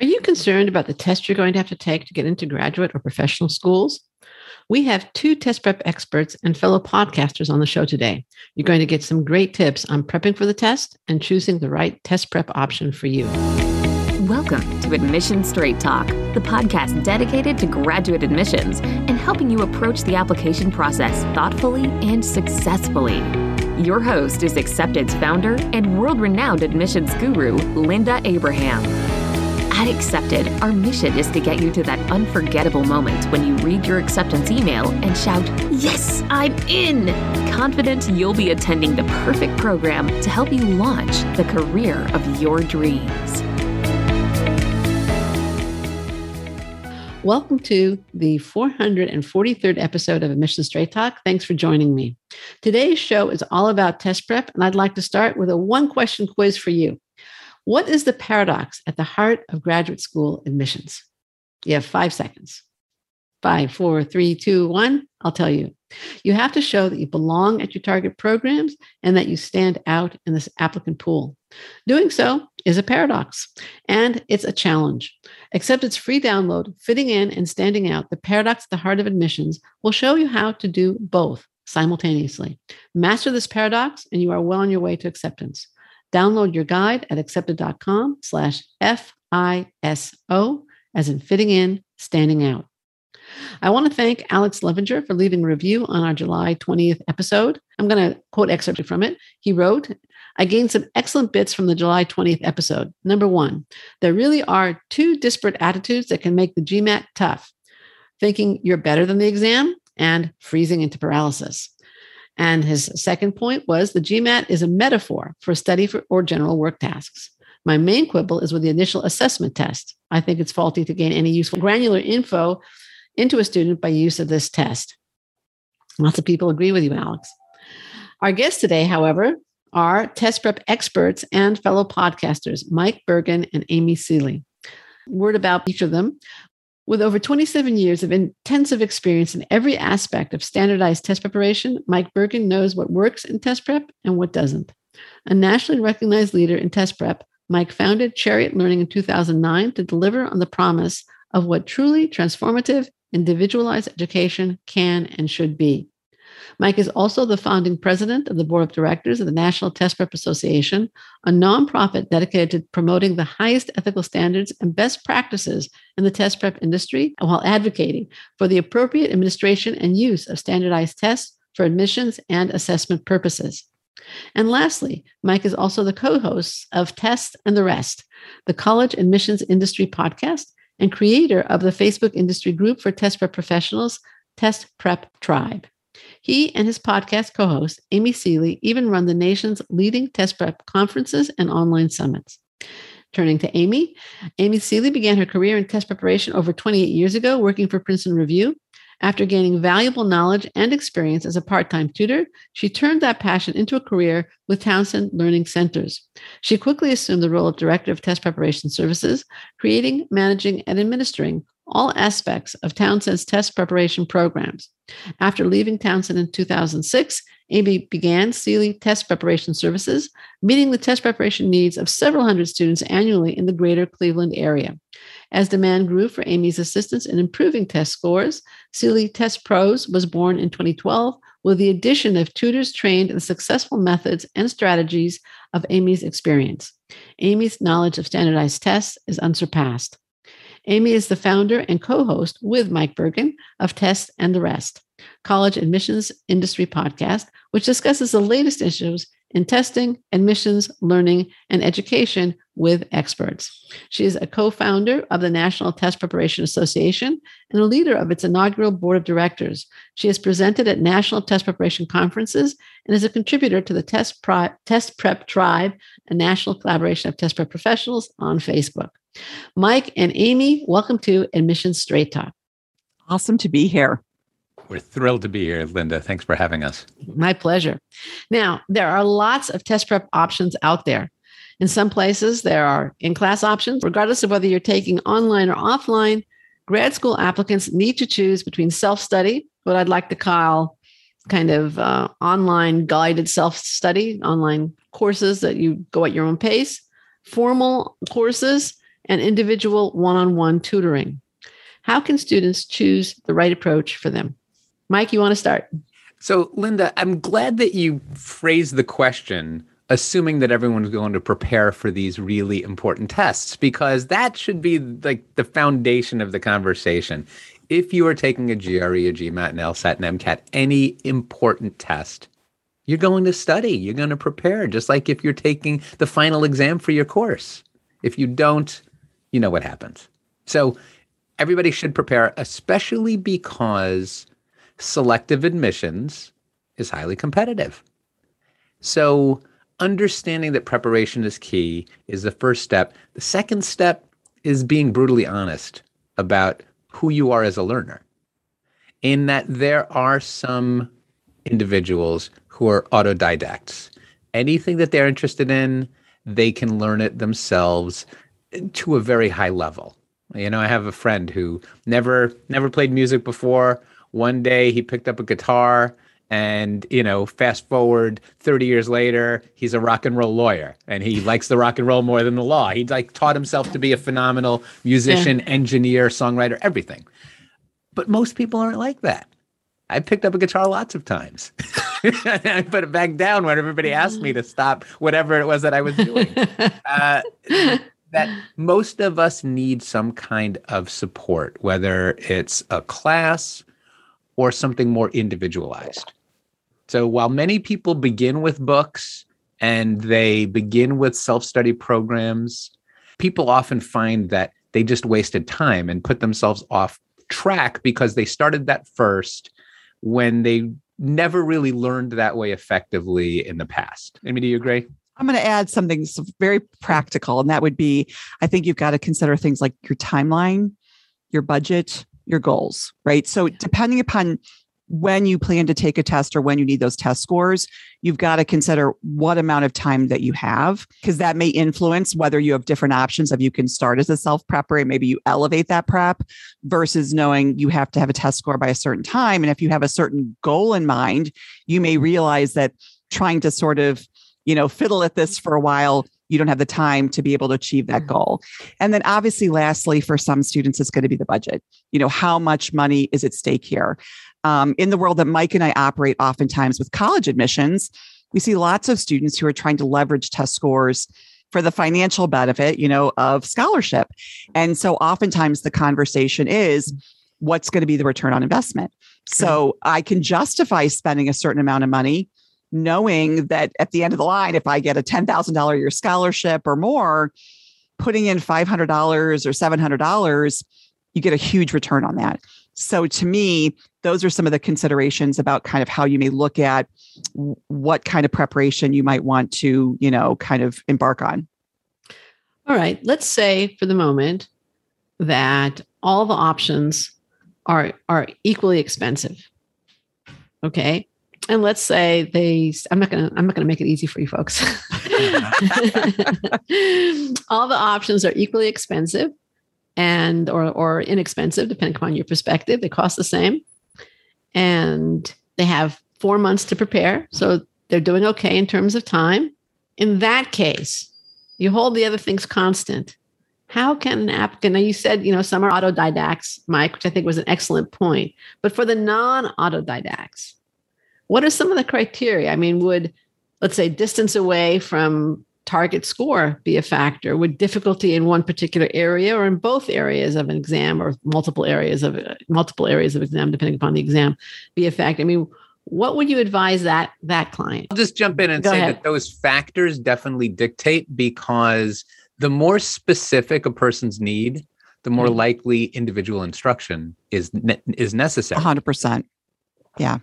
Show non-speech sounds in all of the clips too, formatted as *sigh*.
Are you concerned about the test you're going to have to take to get into graduate or professional schools? We have two test prep experts and fellow podcasters on the show today. You're going to get some great tips on prepping for the test and choosing the right test prep option for you. Welcome to Admission Straight Talk, the podcast dedicated to graduate admissions and helping you approach the application process thoughtfully and successfully. Your host is Accepted's founder and world renowned admissions guru, Linda Abraham. At Accepted, our mission is to get you to that unforgettable moment when you read your acceptance email and shout, Yes, I'm in! Confident you'll be attending the perfect program to help you launch the career of your dreams. Welcome to the 443rd episode of Admission Straight Talk. Thanks for joining me. Today's show is all about test prep, and I'd like to start with a one question quiz for you. What is the paradox at the heart of graduate school admissions? You have five seconds. Five, four, three, two, one. I'll tell you. You have to show that you belong at your target programs and that you stand out in this applicant pool. Doing so is a paradox and it's a challenge. Accepted's free download, Fitting In and Standing Out, the paradox at the heart of admissions, will show you how to do both simultaneously. Master this paradox and you are well on your way to acceptance. Download your guide at accepted.com slash F-I-S-O as in fitting in, standing out. I want to thank Alex Levinger for leaving a review on our July 20th episode. I'm going to quote excerpt from it. He wrote, I gained some excellent bits from the July 20th episode. Number one, there really are two disparate attitudes that can make the GMAT tough thinking you're better than the exam and freezing into paralysis. And his second point was the GMAT is a metaphor for study for, or general work tasks. My main quibble is with the initial assessment test. I think it's faulty to gain any useful granular info into a student by use of this test. Lots of people agree with you, Alex. Our guests today, however, are test prep experts and fellow podcasters, Mike Bergin and Amy Seeley. Word about each of them. With over 27 years of intensive experience in every aspect of standardized test preparation, Mike Bergin knows what works in test prep and what doesn't. A nationally recognized leader in test prep, Mike founded Chariot Learning in 2009 to deliver on the promise of what truly transformative, individualized education can and should be. Mike is also the founding president of the board of directors of the National Test Prep Association, a nonprofit dedicated to promoting the highest ethical standards and best practices in the test prep industry while advocating for the appropriate administration and use of standardized tests for admissions and assessment purposes. And lastly, Mike is also the co host of Test and the Rest, the college admissions industry podcast, and creator of the Facebook industry group for test prep professionals, Test Prep Tribe. He and his podcast co host, Amy Seeley, even run the nation's leading test prep conferences and online summits. Turning to Amy, Amy Seeley began her career in test preparation over 28 years ago, working for Princeton Review. After gaining valuable knowledge and experience as a part time tutor, she turned that passion into a career with Townsend Learning Centers. She quickly assumed the role of Director of Test Preparation Services, creating, managing, and administering all aspects of Townsend's test preparation programs. After leaving Townsend in 2006, Amy began Seeley Test Preparation Services, meeting the test preparation needs of several hundred students annually in the greater Cleveland area. As demand grew for Amy's assistance in improving test scores, Seeley Test Pros was born in 2012 with the addition of tutors trained in the successful methods and strategies of Amy's experience. Amy's knowledge of standardized tests is unsurpassed. Amy is the founder and co host with Mike Bergin of Test and the Rest, college admissions industry podcast, which discusses the latest issues in testing, admissions, learning, and education with experts. She is a co founder of the National Test Preparation Association and a leader of its inaugural board of directors. She has presented at national test preparation conferences and is a contributor to the Test, test Prep Tribe, a national collaboration of test prep professionals on Facebook. Mike and Amy, welcome to Admission Straight Talk. Awesome to be here. We're thrilled to be here, Linda. Thanks for having us. My pleasure. Now, there are lots of test prep options out there. In some places, there are in class options. Regardless of whether you're taking online or offline, grad school applicants need to choose between self study, what I'd like to call kind of uh, online guided self study, online courses that you go at your own pace, formal courses, and individual one on one tutoring. How can students choose the right approach for them? Mike, you want to start? So, Linda, I'm glad that you phrased the question assuming that everyone's going to prepare for these really important tests because that should be like the foundation of the conversation. If you are taking a GRE, a GMAT, an LSAT, an MCAT, any important test, you're going to study, you're going to prepare, just like if you're taking the final exam for your course. If you don't, you know what happens. So everybody should prepare, especially because selective admissions is highly competitive. So understanding that preparation is key is the first step. The second step is being brutally honest about who you are as a learner, in that there are some individuals who are autodidacts. Anything that they're interested in, they can learn it themselves to a very high level. You know, I have a friend who never never played music before. One day he picked up a guitar and you know fast forward 30 years later he's a rock and roll lawyer and he likes the rock and roll more than the law he like taught himself to be a phenomenal musician yeah. engineer songwriter everything but most people aren't like that i picked up a guitar lots of times i put it back down when everybody asked me to stop whatever it was that i was doing *laughs* uh, that *gasps* most of us need some kind of support whether it's a class or something more individualized so while many people begin with books and they begin with self study programs, people often find that they just wasted time and put themselves off track because they started that first when they never really learned that way effectively in the past. Amy, do you agree? I'm going to add something very practical, and that would be I think you've got to consider things like your timeline, your budget, your goals, right? So, depending upon when you plan to take a test or when you need those test scores, you've got to consider what amount of time that you have, because that may influence whether you have different options of you can start as a self prepper and maybe you elevate that prep versus knowing you have to have a test score by a certain time. And if you have a certain goal in mind, you may realize that trying to sort of, you know, fiddle at this for a while you don't have the time to be able to achieve that mm-hmm. goal. And then obviously lastly for some students it's going to be the budget. You know, how much money is at stake here? um, in the world that Mike and I operate oftentimes with college admissions, we see lots of students who are trying to leverage test scores for the financial benefit, you know, of scholarship. And so oftentimes the conversation is what's going to be the return on investment. So I can justify spending a certain amount of money knowing mm-hmm. that at the end of the line if I get a $10,000 a year scholarship or more, putting in $500 or $700, you get a huge return on that. So to me, those are some of the considerations about kind of how you may look at what kind of preparation you might want to, you know, kind of embark on. All right. Let's say for the moment that all the options are are equally expensive. Okay. And let's say they I'm not gonna I'm not gonna make it easy for you folks. *laughs* all the options are equally expensive and or or inexpensive depending upon your perspective. They cost the same. And they have four months to prepare so they're doing okay in terms of time. In that case you hold the other things constant. How can an applicant now you said you know some are autodidacts mike which i think was an excellent point. But for the non-autodidacts what are some of the criteria i mean would let's say distance away from target score be a factor? Would difficulty in one particular area or in both areas of an exam or multiple areas of multiple areas of exam, depending upon the exam, be a factor? I mean, what would you advise that that client? I'll just jump in and Go say ahead. that those factors definitely dictate because the more specific a person's need, the more mm-hmm. likely individual instruction is is necessary. 100%. Yeah.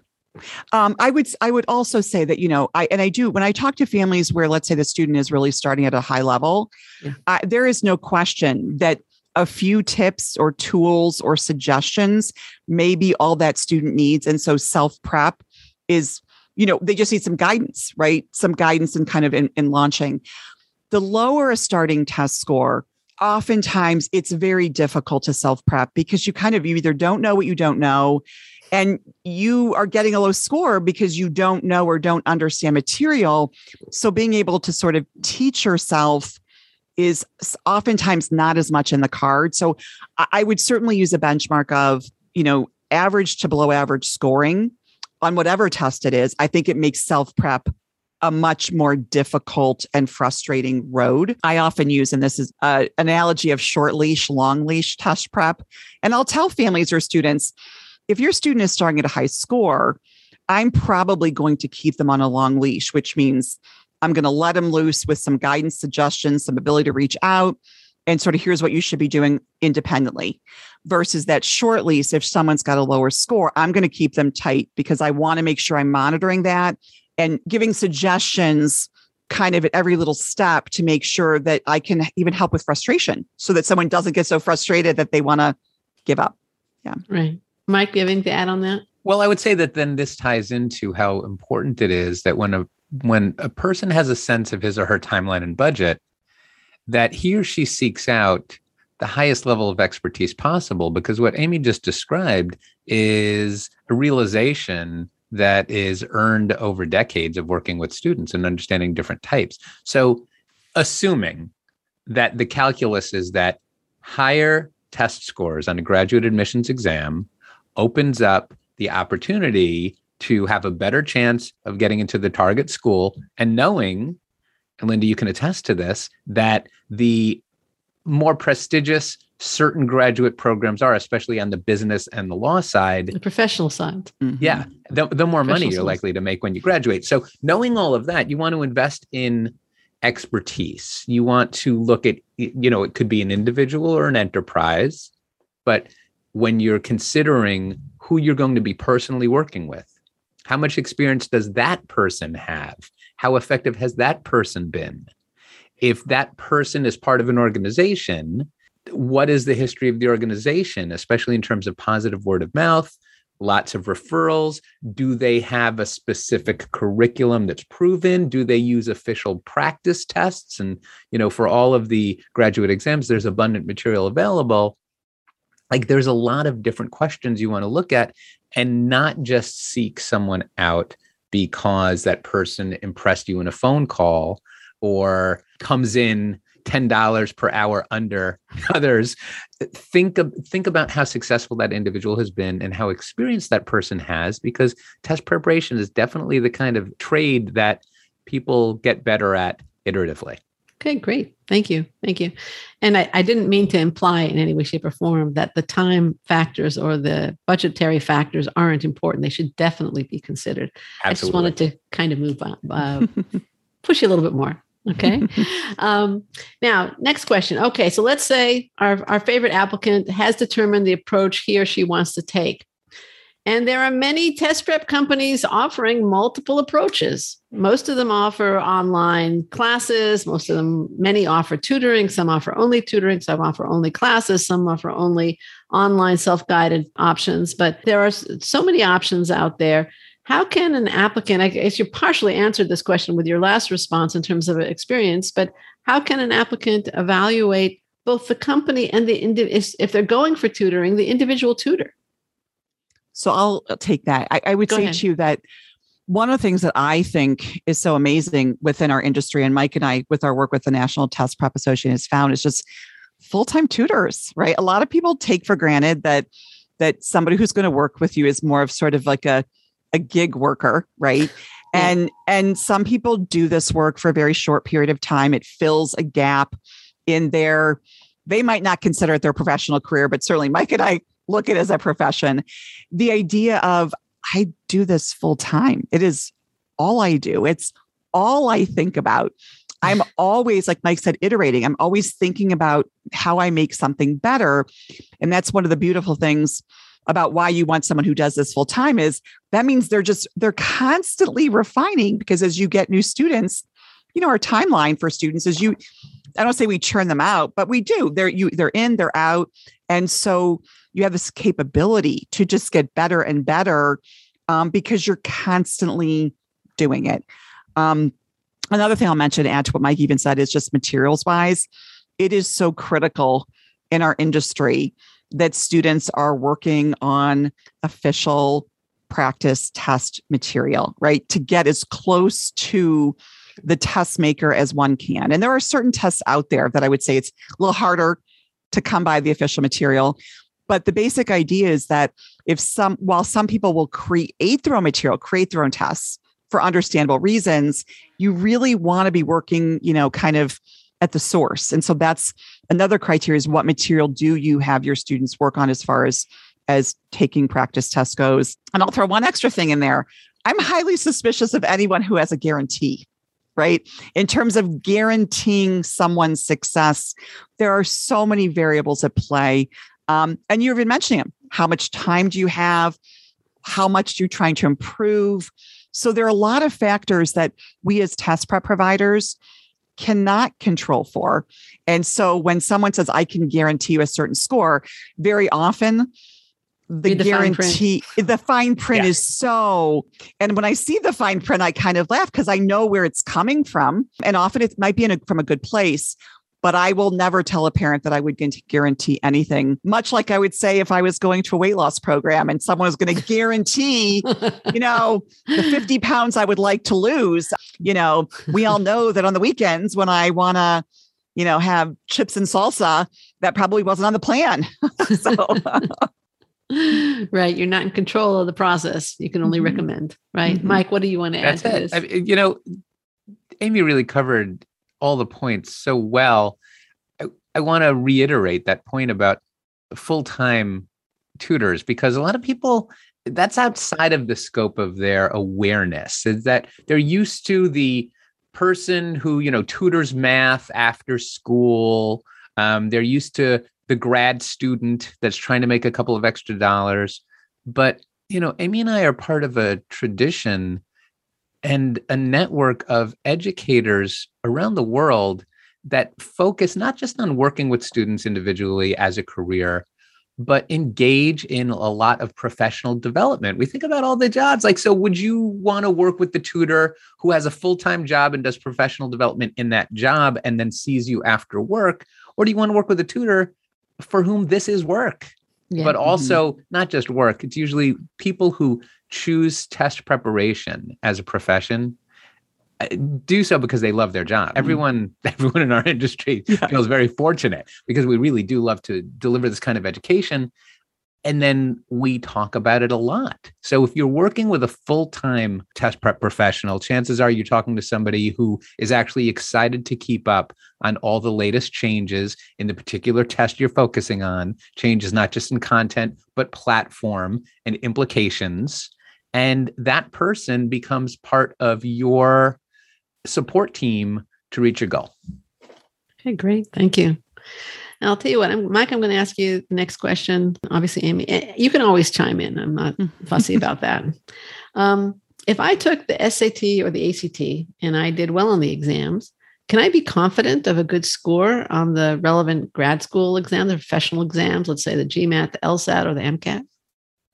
Um, I would I would also say that you know I and I do when I talk to families where let's say the student is really starting at a high level, yeah. I, there is no question that a few tips or tools or suggestions may be all that student needs, and so self prep is you know they just need some guidance, right? Some guidance and kind of in, in launching. The lower a starting test score, oftentimes it's very difficult to self prep because you kind of you either don't know what you don't know and you are getting a low score because you don't know or don't understand material so being able to sort of teach yourself is oftentimes not as much in the card. So I would certainly use a benchmark of, you know, average to below average scoring on whatever test it is. I think it makes self prep a much more difficult and frustrating road. I often use, and this is an analogy of short leash, long leash test prep. And I'll tell families or students if your student is starting at a high score, I'm probably going to keep them on a long leash, which means I'm going to let them loose with some guidance suggestions, some ability to reach out, and sort of here's what you should be doing independently versus that short lease if someone's got a lower score i'm going to keep them tight because i want to make sure i'm monitoring that and giving suggestions kind of at every little step to make sure that i can even help with frustration so that someone doesn't get so frustrated that they want to give up. Yeah. Right mike do you have anything to add on that well i would say that then this ties into how important it is that when a when a person has a sense of his or her timeline and budget that he or she seeks out the highest level of expertise possible because what Amy just described is a realization that is earned over decades of working with students and understanding different types. So, assuming that the calculus is that higher test scores on a graduate admissions exam opens up the opportunity to have a better chance of getting into the target school and knowing and Linda, you can attest to this, that the more prestigious certain graduate programs are, especially on the business and the law side, the professional side. Mm-hmm. Yeah, the, the more money you're likely to make when you graduate. So, knowing all of that, you want to invest in expertise. You want to look at, you know, it could be an individual or an enterprise, but when you're considering who you're going to be personally working with, how much experience does that person have? How effective has that person been? If that person is part of an organization, what is the history of the organization, especially in terms of positive word of mouth, lots of referrals? Do they have a specific curriculum that's proven? Do they use official practice tests? And, you know, for all of the graduate exams, there's abundant material available. Like there's a lot of different questions you want to look at and not just seek someone out because that person impressed you in a phone call or comes in $10 per hour under *laughs* others. Think of, think about how successful that individual has been and how experienced that person has because test preparation is definitely the kind of trade that people get better at iteratively Okay, great. Thank you. Thank you. And I, I, didn't mean to imply in any way, shape, or form that the time factors or the budgetary factors aren't important. They should definitely be considered. Absolutely. I just wanted to kind of move on, uh, *laughs* push you a little bit more. Okay. *laughs* um, now, next question. Okay, so let's say our, our favorite applicant has determined the approach he or she wants to take. And there are many test prep companies offering multiple approaches. Most of them offer online classes. Most of them, many offer tutoring. Some offer only tutoring. Some offer only classes. Some offer only online self guided options. But there are so many options out there. How can an applicant, I guess you partially answered this question with your last response in terms of experience, but how can an applicant evaluate both the company and the, if they're going for tutoring, the individual tutor? So I'll take that. I, I would Go say ahead. to you that one of the things that I think is so amazing within our industry, and Mike and I, with our work with the National Test Prep Association, has found is just full-time tutors, right? A lot of people take for granted that that somebody who's going to work with you is more of sort of like a a gig worker, right? And and some people do this work for a very short period of time. It fills a gap in their they might not consider it their professional career, but certainly Mike and I look at it as a profession. The idea of I do this full time. It is all I do. It's all I think about. I'm *sighs* always, like Mike said, iterating. I'm always thinking about how I make something better. And that's one of the beautiful things about why you want someone who does this full time is that means they're just they're constantly refining because as you get new students, you know, our timeline for students is you I don't say we churn them out, but we do. They're you they're in, they're out. And so you have this capability to just get better and better um, because you're constantly doing it. Um, another thing I'll mention, add to what Mike even said, is just materials wise, it is so critical in our industry that students are working on official practice test material, right? To get as close to the test maker as one can. And there are certain tests out there that I would say it's a little harder to come by the official material. But the basic idea is that if some, while some people will create their own material, create their own tests for understandable reasons, you really want to be working, you know, kind of at the source. And so that's another criteria is what material do you have your students work on as far as as taking practice test goes. And I'll throw one extra thing in there. I'm highly suspicious of anyone who has a guarantee right? In terms of guaranteeing someone's success, there are so many variables at play. Um, and you've been mentioning them. How much time do you have? How much are you trying to improve? So there are a lot of factors that we as test prep providers cannot control for. And so when someone says, I can guarantee you a certain score, very often the, the guarantee fine the fine print yeah. is so and when i see the fine print i kind of laugh because i know where it's coming from and often it might be a, from a good place but I will never tell a parent that I would guarantee anything. Much like I would say if I was going to a weight loss program and someone was going *laughs* to guarantee, you know, the 50 *laughs* pounds I would like to lose. You know, we all know that on the weekends when I want to, you know, have chips and salsa, that probably wasn't on the plan. *laughs* so right. You're not in control of the process. You can only mm-hmm. recommend, right? Mm-hmm. Mike, what do you want to add to it. I you know, Amy really covered all the points so well. I, I want to reiterate that point about full time tutors because a lot of people that's outside of the scope of their awareness is that they're used to the person who you know tutors math after school um, they're used to the grad student that's trying to make a couple of extra dollars. But, you know, Amy and I are part of a tradition and a network of educators around the world that focus not just on working with students individually as a career, but engage in a lot of professional development. We think about all the jobs. Like, so would you want to work with the tutor who has a full time job and does professional development in that job and then sees you after work? Or do you want to work with a tutor for whom this is work. Yeah. But mm-hmm. also mm-hmm. not just work, it's usually people who choose test preparation as a profession uh, do so because they love their job. Mm-hmm. Everyone, *laughs* everyone in our industry yeah. feels very fortunate because we really do love to deliver this kind of education and then we talk about it a lot. So if you're working with a full time test prep professional, chances are you're talking to somebody who is actually excited to keep up on all the latest changes in the particular test you're focusing on, changes not just in content, but platform and implications. And that person becomes part of your support team to reach your goal. Okay, great. Thank you. And I'll tell you what, I'm, Mike, I'm going to ask you the next question. Obviously, Amy, eh, you can always chime in. I'm not fussy about that. Um, if I took the SAT or the ACT and I did well on the exams, can I be confident of a good score on the relevant grad school exam, the professional exams, let's say the GMAT, the LSAT, or the MCAT?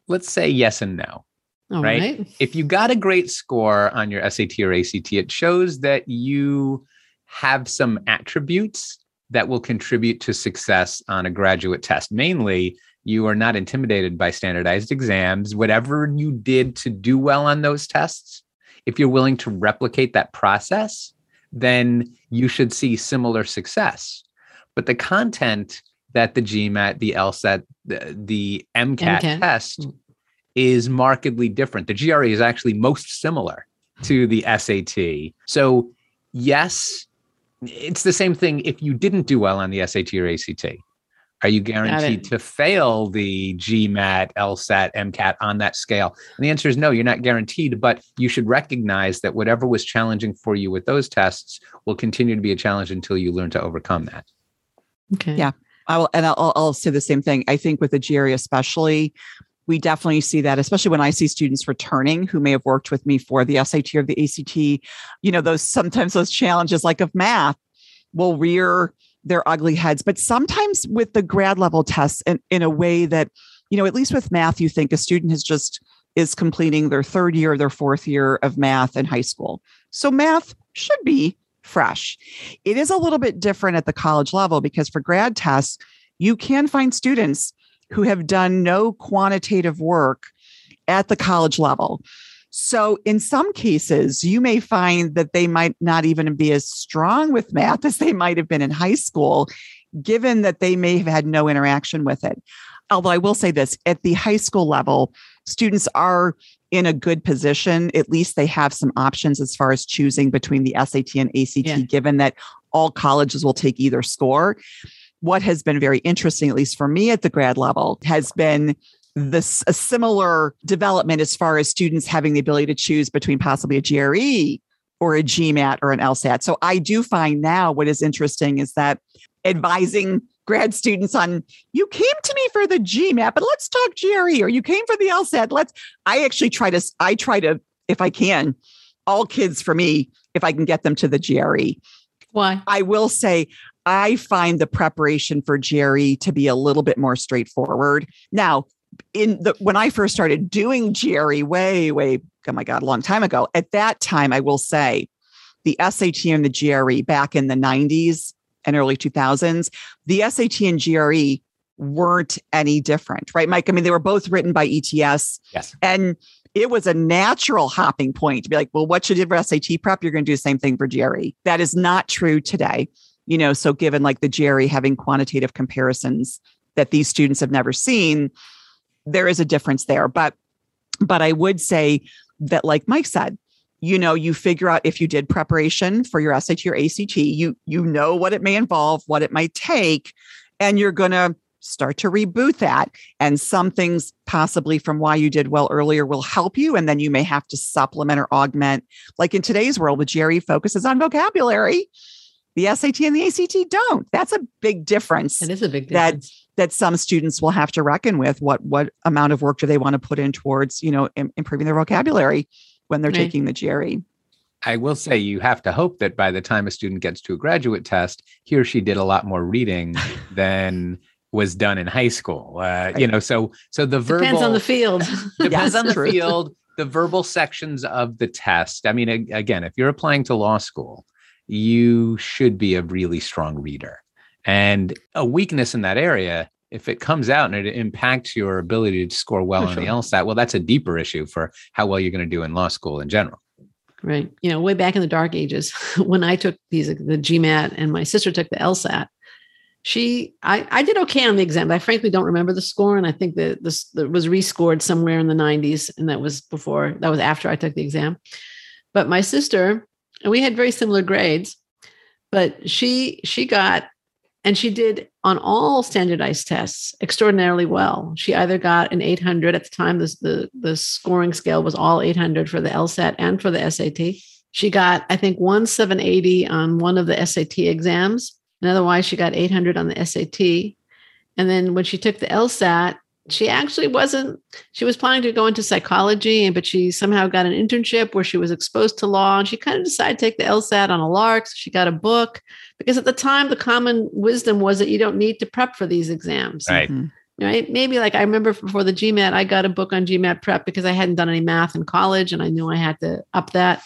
Let's say yes and no. Right? right? If you got a great score on your SAT or ACT, it shows that you have some attributes that will contribute to success on a graduate test. Mainly, you are not intimidated by standardized exams. Whatever you did to do well on those tests, if you're willing to replicate that process, then you should see similar success. But the content that the GMAT, the LSAT, the, the MCAT, MCAT. test hmm. Is markedly different. The GRE is actually most similar to the SAT. So, yes, it's the same thing if you didn't do well on the SAT or ACT. Are you guaranteed to fail the GMAT, LSAT, MCAT on that scale? And the answer is no, you're not guaranteed, but you should recognize that whatever was challenging for you with those tests will continue to be a challenge until you learn to overcome that. Okay. Yeah. I will, and I'll, I'll say the same thing. I think with the GRE, especially, we definitely see that, especially when I see students returning who may have worked with me for the SAT or the ACT. You know, those sometimes those challenges like of math will rear their ugly heads, but sometimes with the grad level tests in, in a way that, you know, at least with math, you think a student has just is completing their third year, their fourth year of math in high school. So math should be fresh. It is a little bit different at the college level because for grad tests, you can find students who have done no quantitative work at the college level. So, in some cases, you may find that they might not even be as strong with math *laughs* as they might have been in high school, given that they may have had no interaction with it. Although I will say this at the high school level, students are in a good position. At least they have some options as far as choosing between the SAT and ACT, yeah. given that all colleges will take either score. What has been very interesting, at least for me at the grad level, has been this a similar development as far as students having the ability to choose between possibly a GRE or a GMAT or an LSAT. So I do find now what is interesting is that advising grad students on you came to me for the GMAT, but let's talk GRE, or you came for the LSAT. Let's I actually try to I try to, if I can, all kids for me, if I can get them to the GRE. Why? I will say I find the preparation for GRE to be a little bit more straightforward. Now, in the when I first started doing GRE way, way, oh my God, a long time ago, at that time, I will say the SAT and the GRE back in the 90s and early 2000s, the SAT and GRE weren't any different, right, Mike? I mean, they were both written by ETS. Yes. And it was a natural hopping point to be like, well, what should you did for SAT prep, you're going to do the same thing for GRE. That is not true today. You know, so given like the GRE having quantitative comparisons that these students have never seen, there is a difference there. But but I would say that, like Mike said, you know, you figure out if you did preparation for your SAT or ACT, you you know what it may involve, what it might take, and you're gonna start to reboot that. And some things possibly from why you did well earlier will help you. And then you may have to supplement or augment. Like in today's world, the GRE focuses on vocabulary. The SAT and the ACT don't. That's a big difference. It is a big difference. That that some students will have to reckon with what what amount of work do they want to put in towards you know Im- improving their vocabulary when they're right. taking the GRE. I will say you have to hope that by the time a student gets to a graduate test, he or she did a lot more reading *laughs* than was done in high school. Uh, right. You know, so so the verbal depends on the field. *laughs* depends yes, on the true. field. The verbal sections of the test. I mean, again, if you're applying to law school, you should be a really strong reader. And a weakness in that area, if it comes out and it impacts your ability to score well on sure. the LSAT, well, that's a deeper issue for how well you're going to do in law school in general. Right. You know, way back in the dark ages, *laughs* when I took these the GMAT and my sister took the LSAT, she I, I did okay on the exam. But I frankly don't remember the score, and I think that this that was rescored somewhere in the 90s, and that was before that was after I took the exam. But my sister, and we had very similar grades, but she she got and she did on all standardized tests extraordinarily well. She either got an 800 at the time, this, the, the scoring scale was all 800 for the LSAT and for the SAT. She got, I think, one 780 on one of the SAT exams. And otherwise, she got 800 on the SAT. And then when she took the LSAT, she actually wasn't she was planning to go into psychology but she somehow got an internship where she was exposed to law and she kind of decided to take the lsat on a lark so she got a book. Because at the time the common wisdom was that you don't need to prep for these exams. Right. Mm-hmm. right? Maybe like i remember before the gmat i got a book on gmat prep because i hadn't done any math in college and i knew i had to up that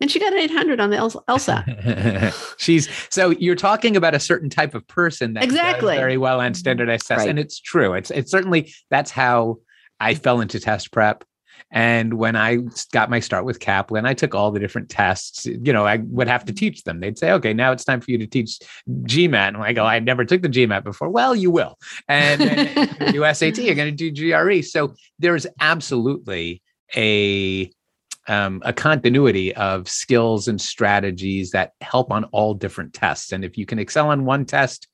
and she got an 800 on the LSAT. *laughs* She's so you're talking about a certain type of person that exactly very well on standardized tests, right. and it's true. It's it's certainly that's how I fell into test prep. And when I got my start with Kaplan, I took all the different tests. You know, I would have to teach them. They'd say, "Okay, now it's time for you to teach GMAT." And I go, "I never took the GMAT before." Well, you will. And then you *laughs* SAT, you're going to do GRE. So there's absolutely a um, a continuity of skills and strategies that help on all different tests. And if you can excel on one test,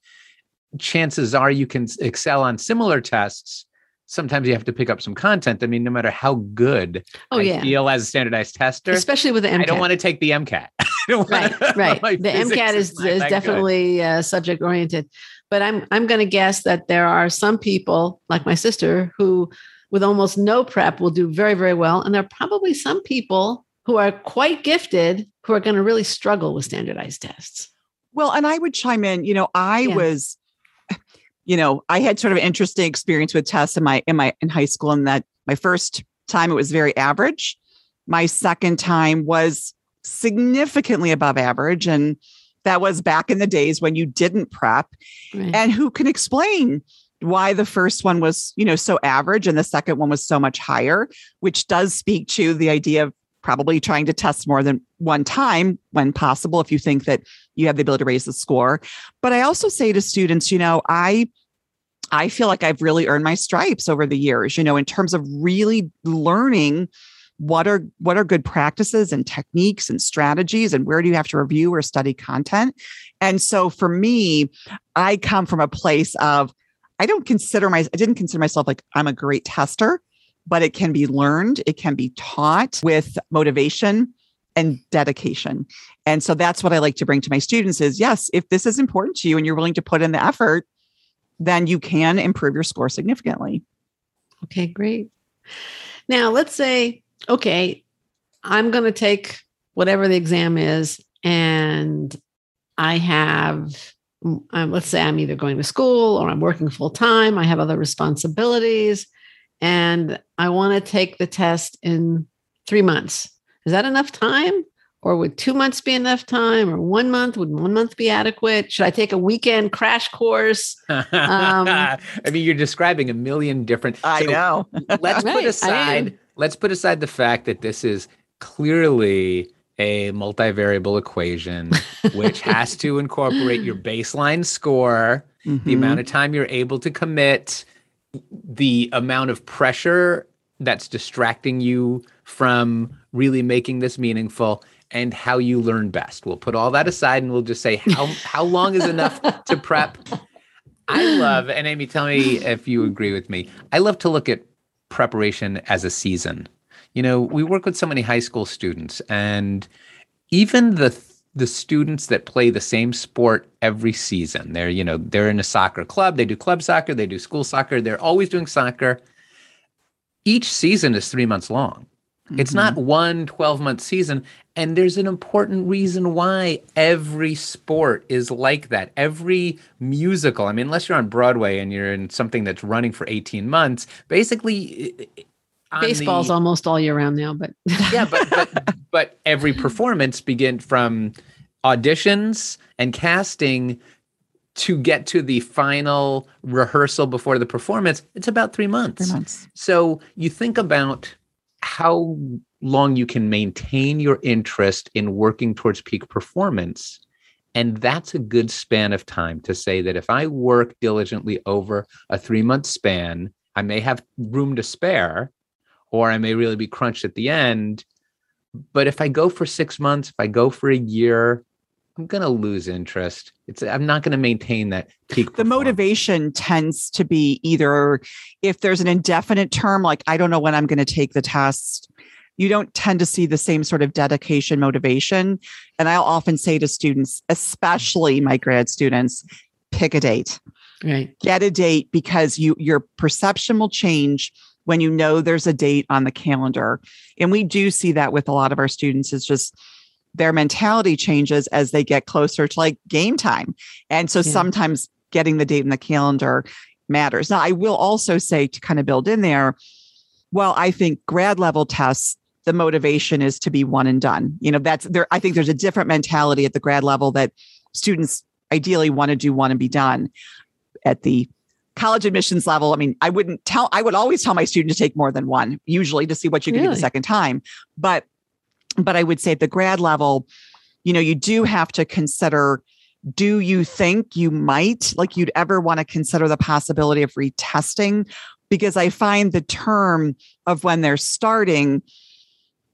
chances are you can excel on similar tests. Sometimes you have to pick up some content. I mean, no matter how good oh, I yeah. feel as a standardized tester, especially with the MCAT. I don't want to take the MCAT. *laughs* right, *laughs* right. The MCAT is, is definitely uh, subject oriented, but I'm I'm going to guess that there are some people like my sister who with almost no prep will do very, very well. And there are probably some people who are quite gifted who are going to really struggle with standardized tests. Well, and I would chime in, you know, I yeah. was, you know, I had sort of an interesting experience with tests in my in my in high school, and that my first time it was very average. My second time was significantly above average. And that was back in the days when you didn't prep. Right. And who can explain why the first one was, you know, so average and the second one was so much higher, which does speak to the idea of probably trying to test more than one time when possible if you think that you have the ability to raise the score. But I also say to students, you know, I I feel like I've really earned my stripes over the years, you know, in terms of really learning what are what are good practices and techniques and strategies and where do you have to review or study content and so for me i come from a place of i don't consider my i didn't consider myself like i'm a great tester but it can be learned it can be taught with motivation and dedication. And so that's what i like to bring to my students is yes if this is important to you and you're willing to put in the effort then you can improve your score significantly. Okay great. Now let's say okay, I'm going to take whatever the exam is, and I have, um, let's say I'm either going to school or I'm working full time, I have other responsibilities, and I want to take the test in three months. Is that enough time? Or would two months be enough time? Or one month? Would one month be adequate? Should I take a weekend crash course? *laughs* Um, I mean, you're describing a million different. I so know. let's Right, put aside. Let's put aside the fact that this is clearly a multivariable equation, which has to *laughs* incorporate your baseline score, the Mhm. amount of time you're able to commit, the amount of pressure that's distracting you from really making this meaningful, and how you learn best. We'll put all that aside and we'll just say how how long is enough to prep. I love, and Amy, tell me if you agree with me. I love to look at preparation as a season. You know, we work with so many high school students, and even the the students that play the same sport every season, they're you know they're in a soccer club, they do club soccer, they do school soccer, they're always doing soccer. Each season is three months long. It's Mhm. not one 12 month season. And there's an important reason why every sport is like that. Every musical, I mean, unless you're on Broadway and you're in something that's running for 18 months, basically. I- i- Baseball's the- almost all year round now, but *laughs* yeah, but, but but every performance begin from auditions and casting to get to the final rehearsal before the performance. It's about three months. Three months. So you think about how long you can maintain your interest in working towards peak performance. And that's a good span of time to say that if I work diligently over a three month span, I may have room to spare, or I may really be crunched at the end. But if I go for six months, if I go for a year, I'm going to lose interest. It's I'm not going to maintain that peak. the motivation tends to be either if there's an indefinite term like i don't know when i'm going to take the test you don't tend to see the same sort of dedication motivation and i'll often say to students especially my grad students pick a date right. get a date because you your perception will change when you know there's a date on the calendar. And we do see that with a lot of our students is just their mentality changes as they get closer to like game time. And so Yeah. sometimes getting the date in the calendar matters. Now i will also say to kind of build in there well i think grad level tests the motivation is to be one and done. You know that's there i think there's a different mentality at the grad level that students ideally want to do one and be done at the college admissions level i mean i wouldn't tell i would always tell my student to take more than one usually to see what you can do the second time. But but i would say at the grad level you know you do have to consider do you think you might like you'd ever want to consider the possibility of retesting? Because i find the term of when they're starting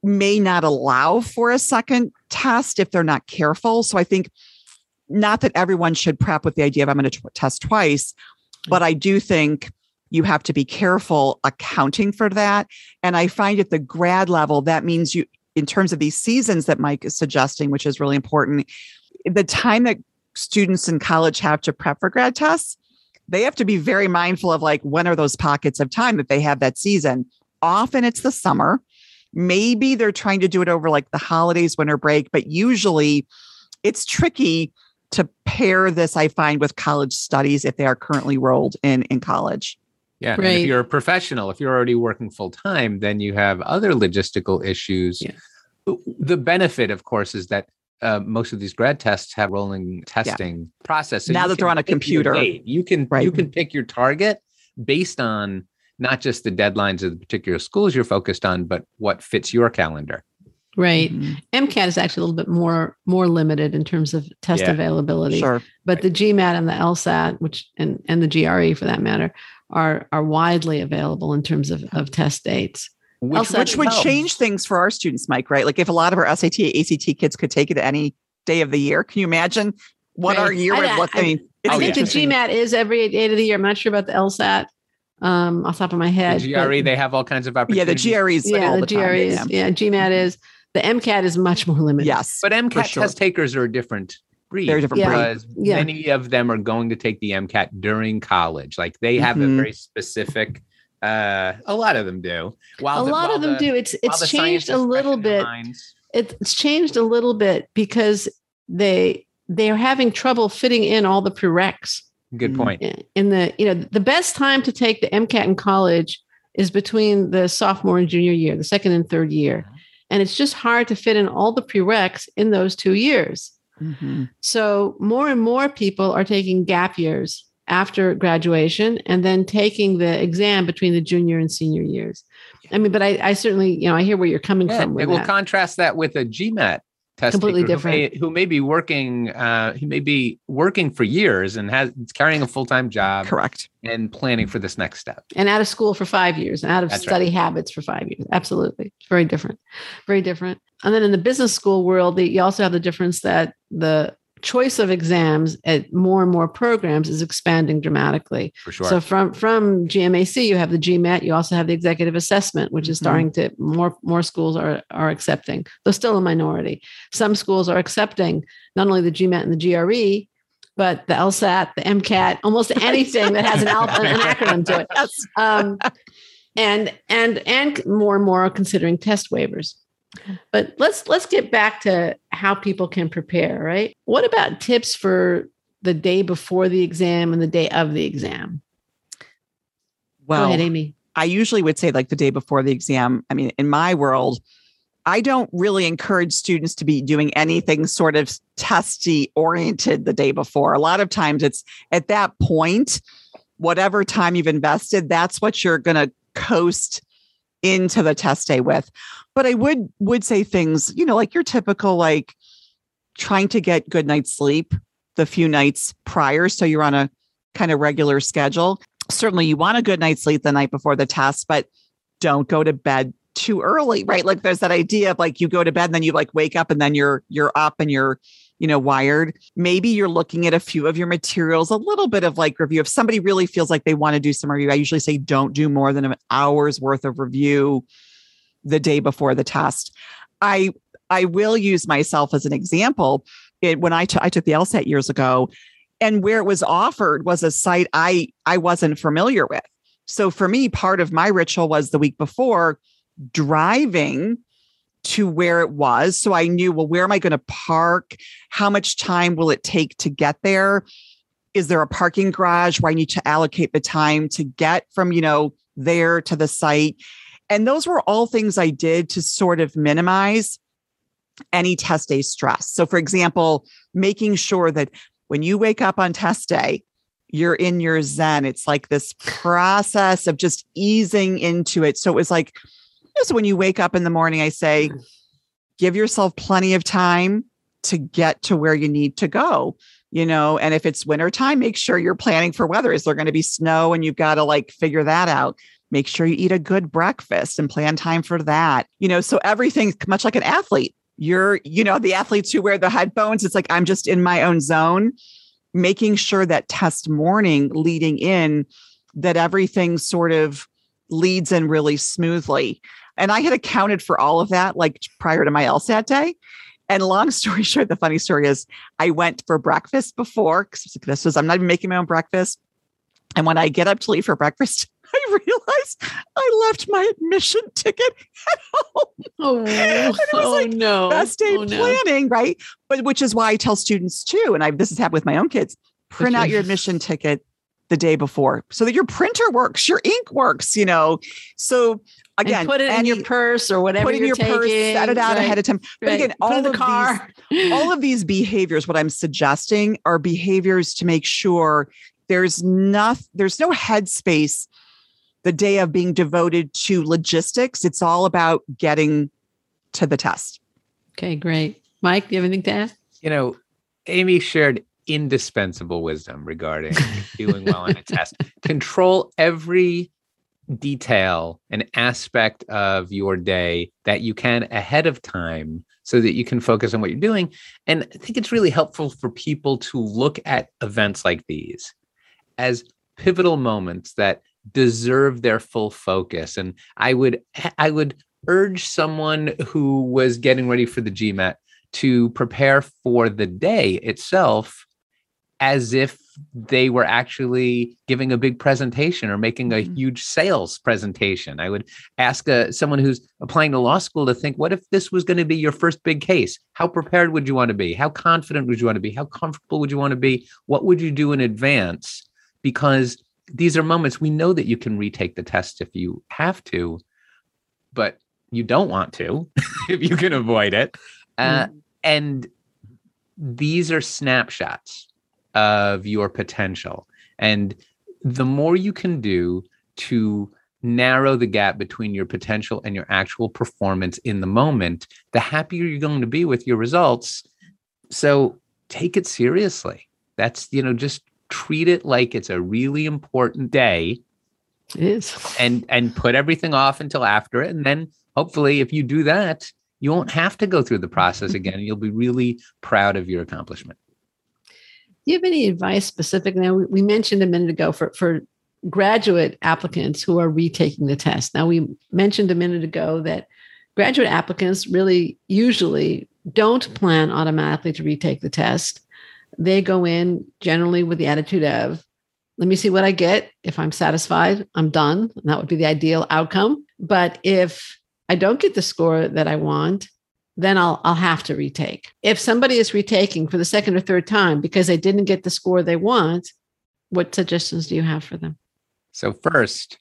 may not allow for a second test if they're not careful. So i think not that everyone should prep with the idea of i'm going to tw- test twice but i do think you have to be careful accounting for that. And i find at the grad level that means you in terms of these seasons that mike is suggesting which is really important the time that students in college have to prep for grad tests they have to be very mindful of like when are those pockets of time that they have that season. Often it's the summer. Maybe they're trying to do it over like the holidays winter break but usually it's tricky to pair this i find with college studies if they are currently rolled in in college Yeah. And Right. if you're a professional, if you're already working full time, then you have other logistical issues. Yeah. The benefit, of course, is that uh, most of these grad tests have rolling testing process. Now that they're on a computer. you can Right. you can pick your target based on not just the deadlines of the particular schools you're focused on, but what fits your calendar. Right. Mhm. MCAT is actually a little bit more more limited in terms of test Yeah. availability. Sure. But the GMAT and the LSAT, which and, and the GRE for that matter, are are widely available in terms of, of test dates. Which, Also- Which would helps. change things for our students, Mike, right? Like if a lot of our SAT, ACT kids could take it any day of the year, can you imagine what Right. our year I- would look? I, I- mean, I think the. GMAT is every day of the year. I'm not sure about the LSAT um, off the top of my head. the but- GRE, they have all kinds of opportunities. Yeah, the opportunities. GREs yeah, all the, the, time. GRE is, yeah. GMAT is. The MCAT is much more limited. Yes. But MCAT sure. test takers are a different breed. They're different Yeah. breed. because Yeah. many of them are going to take the MCAT during college. Like they have Mhm. a very specific. Uh, a lot of them do. While a the- lot while of them the- do. It's it's the changed a little bit. minds. It's changed a little bit because they they're having trouble fitting in all the prereqs. Good Mm. point. in the you know the best time to take the MCAT in college is between the sophomore and junior year, the second and third year, and it's just hard to fit in all the prereqs in those two years. Mhm. So more and more people are taking gap years after graduation and then taking the exam between the junior and senior years. I mean, but I, I certainly you know I hear where you're coming Yeah, from with it will that. contrast that with a GMAT test Completely taker who may- different. Who may, be working. Uh, he may be working for years and has carrying a full time job Correct. and planning for this next step. and out of school for five years and out of That's right. study habits for five years. Absolutely. Very different. Very different. And then in the business school world, the, you also have the difference that the choice of exams at more and more programs is expanding dramatically. For sure. So from from GMAC, you have the GMAT. You also have the executive assessment, which is Mhm. starting to more more schools are are accepting. Though still a minority. Some schools are accepting not only the GMAT and the GRE, but the LSAT, the MCAT, almost *laughs* anything that has an, al- an acronym to it *laughs* um, and and and more and more are considering test waivers. But let's let's get back to how people can prepare. Right? What about tips for the day before the exam and the day of the exam? Go Well, ahead, Amy. I usually would say like the day before the exam. I mean, in my world, I don't really encourage students to be doing anything sort of testy oriented the day before. A lot of times it's at that point, whatever time you've invested, that's what you're going to coast into the test day with. But I would would say things, you know, like your typical like trying to get good night's sleep the few nights prior so you're on a kind of regular schedule certainly you want a good night's sleep the night before the test, but don't go to bed too early, right? Like there's that idea of like you go to bed and then you like wake up and then you're you're up and you're you know wired. Maybe you're looking at a few of your materials, a little bit of like review. If somebody really feels like they want to do some review, I usually say don't do more than an hour's worth of review the day before the test. I I will use myself as an example. It when I took I took the LSAT years ago, and where it was offered was a site I I wasn't familiar with. So for me, part of my ritual was the week before driving to where it was. So I knew, well, where am I going to park? How much time will it take to get there? Is there a parking garage where I need to allocate the time to get from, you know, there to the site? And those were all things I did to sort of minimize any test day stress. So, for example, making sure that when you wake up on test day, you're in your zen. It's like this process of just easing into it. So it was like, so when you wake up in the morning, I say, give yourself plenty of time to get to where you need to go. You know, and if it's wintertime, make sure you're planning for weather. Is there going to be snow and you've got to like figure that out? Make sure you eat a good breakfast and plan time for that. You know, so everything's much like an athlete. You're, you know, the athletes who wear the headphones, it's like I'm just in my own zone making sure that test morning leading in that everything sort of leads in really smoothly. And I had accounted for all of that like prior to my LSAT day. And long *laughs* story short, the funny story is I went for breakfast before because this was, I'm not even making my own breakfast. And when I get up to leave for breakfast, *laughs* I realized I left my admission ticket at home. *laughs* Oh, it was oh like no. best day oh, no. planning, right? But which is why I tell students too, and I this has happened with my own kids, print out your admission ticket the day before so that your printer works, your ink works, you know. So again, and put it any, in your purse or whatever. Put it in your taking, purse, set it out right, ahead of time. But right. again, all the of car. these all of these behaviors, what I'm suggesting are behaviors to make sure there's not there's no headspace the day of being devoted to logistics. It's all about getting to the test. Okay, great. Mike, do you have anything to add? You know, Amy shared indispensable wisdom regarding *laughs* doing well on a test. Control every detail and aspect of your day that you can ahead of time so that you can focus on what you're doing. And I think it's really helpful for people to look at events like these as pivotal moments that deserve their full focus. And I would I would urge someone who was getting ready for the GMAT to prepare for the day itself as if they were actually giving a big presentation or making a Mhm. huge sales presentation. I would ask uh, someone who's applying to law school to think, what if this was going to be your first big case? How prepared would you want to be? How confident would you want to be? How comfortable would you want to be? What would you do in advance? Because these are moments we know that you can retake the test if you have to, but you don't want to *laughs* if you can avoid it. Uh, and these are snapshots of your potential. And the more you can do to narrow the gap between your potential and your actual performance in the moment, the happier you're going to be with your results. So take it seriously. That's, you know, just treat it like it's a really important day It is. and and put everything off until after it and then hopefully if you do that you won't have to go through the process *laughs* again and you'll be really proud of your accomplishment you have any advice specific? Now, we- we mentioned a minute ago for, for graduate applicants who are retaking the test. Now, we mentioned a minute ago that graduate applicants really usually don't plan automatically to retake the test. They go in generally with the attitude of, let me see what I get. If I'm satisfied, I'm done. And that would be the ideal outcome. But if I don't get the score that I want, then I'll I'll have to retake. If somebody is retaking for the second or third time because they didn't get the score they want, what suggestions do you have for them? so first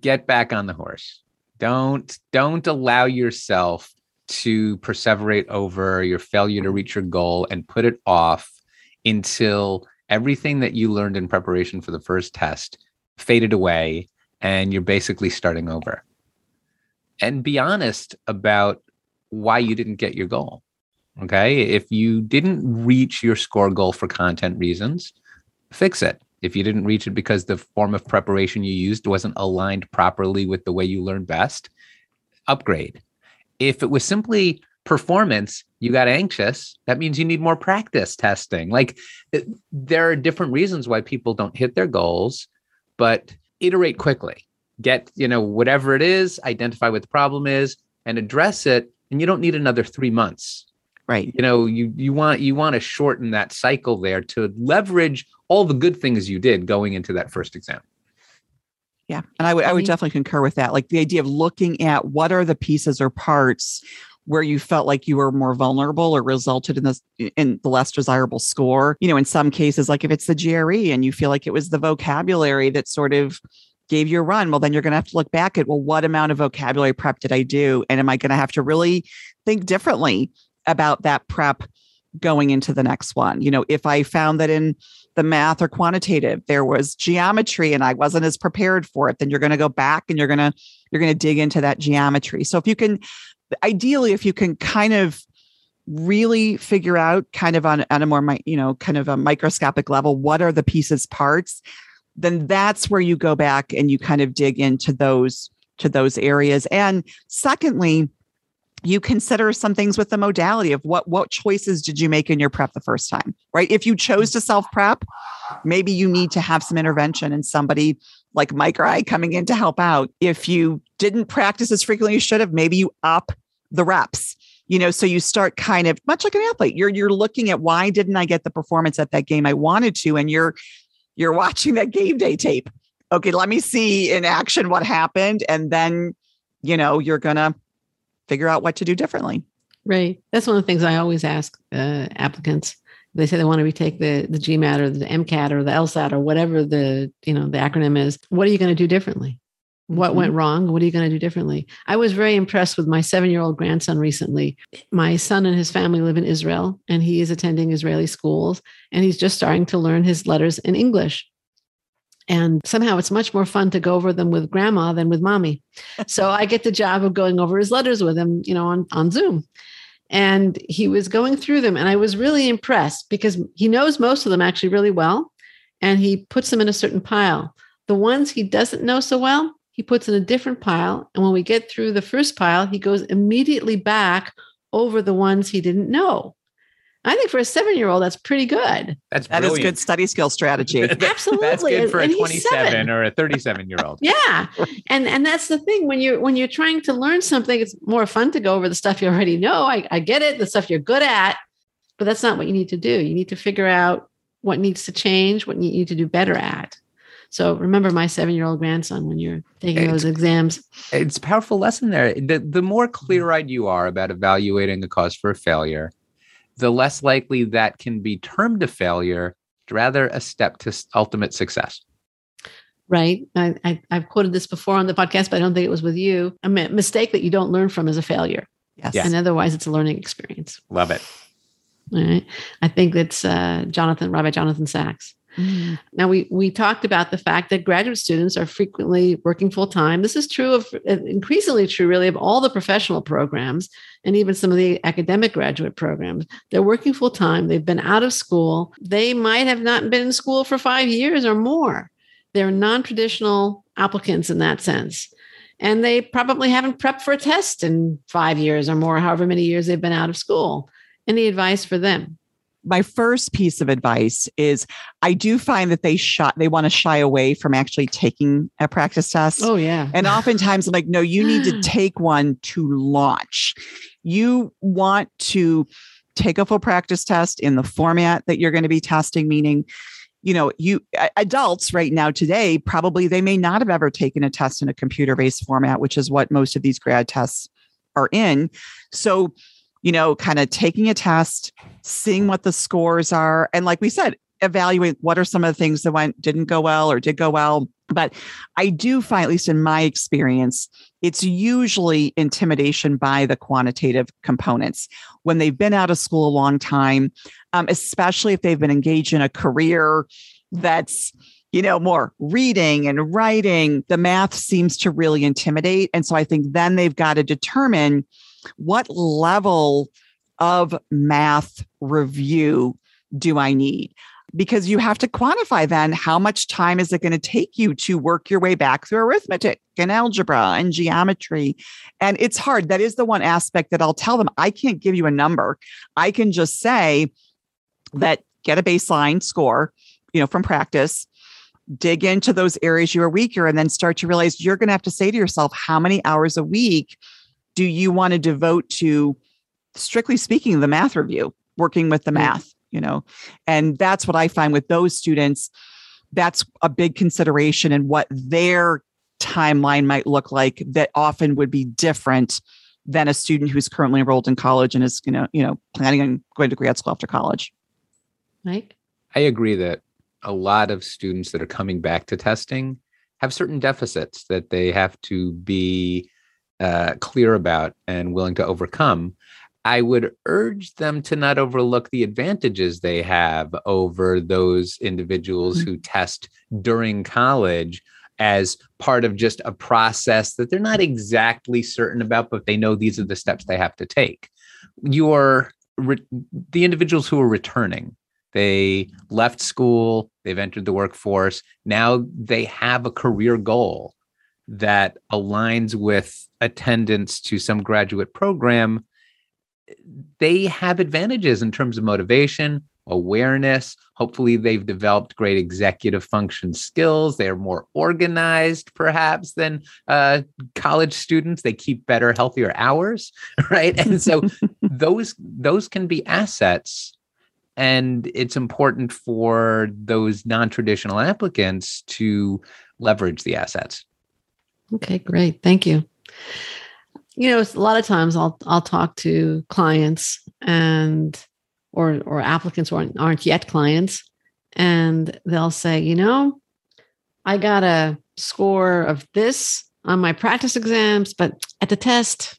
get back on the horse don't don't allow yourself to perseverate over your failure to reach your goal and put it off until everything that you learned in preparation for the first test faded away and you're basically starting over and be honest about why you didn't get your goal. Okay. If you didn't reach your score goal for content reasons, fix it. If you didn't reach it because the form of preparation you used wasn't aligned properly with the way you learned best, upgrade. If it was simply performance, you got anxious, that means you need more practice testing. Like it- there are different reasons why people don't hit their goals, but iterate quickly. Get, you know, whatever it is, identify what the problem is and address it and you don't need another 3 months Right. you know you you want you want to shorten that cycle there to leverage all the good things you did going into that first exam Yeah. And I would I would definitely concur with that. Like the idea of looking at what are the pieces or parts where you felt like you were more vulnerable or resulted in this in the less desirable score. You know, in some cases, like if it's the GRE and you feel like it was the vocabulary that sort of gave you a run, well, then you're going to have to look back at, well, what amount of vocabulary prep did I do? And am I going to have to really think differently about that prep going into the next one? You know, if I found that in the math or quantitative there was geometry and i wasn't as prepared for it then you're going to go back and you're going to you're going to dig into that geometry so if you can ideally if you can kind of really figure out kind of on, on a more you know kind of a microscopic level what are the pieces parts then that's where you go back and you kind of dig into those to those areas. And secondly you consider some things with the modality of what what choices did you make in your prep the first time right? If you chose to self prep maybe you need to have some intervention and somebody like mike or i coming in to help out. If you didn't practice as frequently as you should have maybe you up the reps you know? So you start kind of much like an athlete you're you're looking at why didn't i get the performance at that game i wanted to and you're you're watching that game day tape okay let me see in action what happened and then you know you're gonna figure out what to do differently Right. That's one of the things I always ask uh, applicants they say they want to retake the the GMAT or the MCAT or the LSAT or whatever the you know the acronym is. What are you going to do differently? What Mhm. went wrong? What are you going to do differently? I was very impressed with my seven year old grandson recently. My son and his family live in Israel, and he is attending Israeli schools, and he's just starting to learn his letters in English. And somehow it's much more fun to go over them with grandma than with mommy. *laughs* so I get the job of going over his letters with him, you know, on, on Zoom. And he was going through them, and I was really impressed because he knows most of them actually really well, and he puts them in a certain pile. The ones he doesn't know so well, he puts in a different pile. And when we get through the first pile, he goes immediately back over the ones he didn't know. I think for a seven year old, that's pretty good. That's That is good study skill strategy. *laughs* Absolutely. That's good for a And he's 27 or a 37 year old. *laughs* Yeah. And and that's the thing. When you're when you're trying to learn something, it's more fun to go over the stuff you already know. I, I get it, the stuff you're good at, but that's not what you need to do. You need to figure out what needs to change, what you need to do better at. So remember my seven year old grandson when you're taking those exams. It's a powerful lesson there. The, the more clear eyed you are about evaluating the cause for a failure, the less likely that can be termed a failure, rather a step to ultimate success. right? I, I, I've quoted this before on the podcast, but I don't think it was with you. A mistake that you don't learn from is a failure. Yes. Yes. And otherwise, it's a learning experience. Love it. All right. I think it's uh, Jonathan, Rabbi Jonathan Sacks. Mm. Now, we, we talked about the fact that graduate students are frequently working full time. This is true of uh, increasingly true, really, of all the professional programs and even some of the academic graduate programs. They're working full time. They've been out of school. They might have not been in school for five years or more. They're non traditional applicants in that sense. And they probably haven't prepped for a test in five years or more, however many years they've been out of school. Any advice for them? My first piece of advice is I do find that they shot they want to shy away from actually taking a practice test. Oh, yeah. And oftentimes I'm like, no, you need to *gasps* take one to launch. You want to take a full practice test in the format that you're going to be testing, meaning, you know, you adults right now today, probably they may not have ever taken a test in a computer-based format, which is what most of these grad tests are in. So, you know, kind of taking a test, seeing what the scores are, and like we said, evaluate what are some of the things that went didn't go well or did go well. But I do find, at least in my experience, it's usually intimidation by the quantitative components when they've been out of school a long time, um, especially if they've been engaged in a career that's you know more reading and writing the math seems to really intimidate and so i think then they've got to determine what level of math review do i need? Because you have to quantify then how much time is it going to take you to work your way back through arithmetic and algebra and geometry? And it's hard that is the one aspect that i'll tell them i can't give you a number. I can just say that get a baseline score you know from practice dig into those areas you are weaker and then start to realize you're going to have to say to yourself how many hours a week do you want to devote to strictly speaking the math review working with the Mm. math you know and that's what i find with those students that's a big consideration and what their timeline might look like that often would be different than a student who's currently enrolled in college and is you know you know planning on going to grad school after college Mike? I agree that a lot of students that are coming back to testing have certain deficits that they have to be uh, clear about and willing to overcome. I would urge them to not overlook the advantages they have over those individuals who test during college as part of just a process that they're not exactly certain about, but they know these are the steps they have to take. Your re- the individuals who are returning, they left school, they've entered the workforce. Now they have a career goal that aligns with attendance to some graduate program. They have advantages in terms of motivation, awareness. Hopefully, they've developed great executive function skills. They are more organized, perhaps, than uh, college students. They keep better, healthier hours, *laughs* right? And so *laughs* those those can be assets and it's important for those non-traditional applicants to leverage the assets Okay, great. Thank you. You know, a lot of times I'll I'll talk to clients and or or applicants who aren't, aren't yet clients, and they'll say, you know, I got a score of this on my practice exams, but at the test,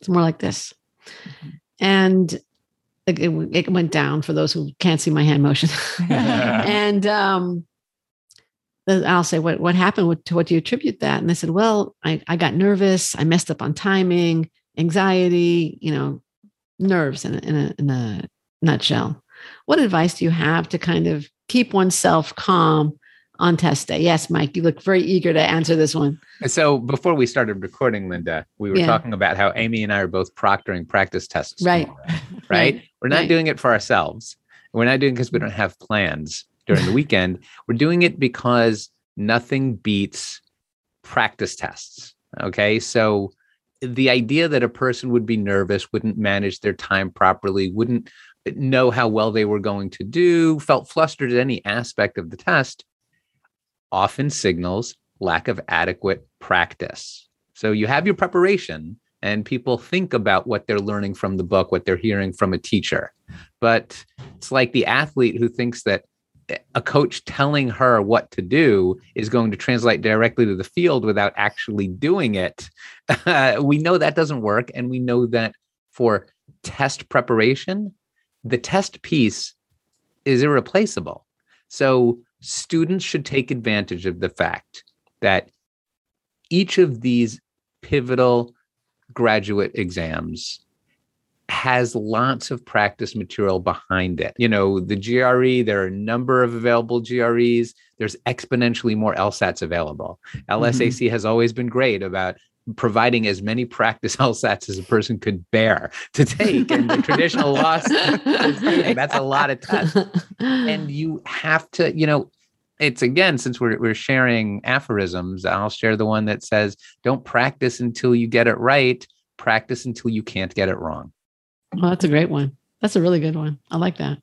it's more like this. Mm-hmm. And it, it, went down for those who can't see my hand motion. *laughs* and um, I'll say, what, what happened? to what do you attribute that? And they said, well, I, I got nervous. I messed up on timing, anxiety, you know, nerves in a, in a, in a nutshell. What advice do you have to kind of keep oneself calm on test day? Yes, Mike, you look very eager to answer this one. So before we started recording, Linda, we were yeah. talking about how Amy and I are both proctoring practice tests. Right. *laughs* right? right. We're not right. doing it for ourselves. We're not doing it because we don't have plans during the weekend. We're doing it because nothing beats practice tests. Okay. So the idea that a person would be nervous, wouldn't manage their time properly, wouldn't know how well they were going to do, felt flustered at any aspect of the test, often signals lack of adequate practice. So you have your preparation, and people think about what they're learning from the book, what they're hearing from a teacher. But it's like the athlete who thinks that a coach telling her what to do is going to translate directly to the field without actually doing it. *laughs* We know that doesn't work. And we know that for test preparation, the test piece is irreplaceable. So students should take advantage of the fact that each of these pivotal graduate exams has lots of practice material behind it. You know, the GRE, there are a number of available GREs. There's exponentially more LSATs available. LSAC mm-hmm. has always been great about providing as many practice *laughs* LSATs as a person could bear to take. And the traditional law, that's a lot of tests. And you have to, you know, it's again, since we're, we're sharing aphorisms, I'll share the one that says, don't practice until you get it right, practice until you can't get it wrong. Well, that's a great one. That's a really good one. I like that.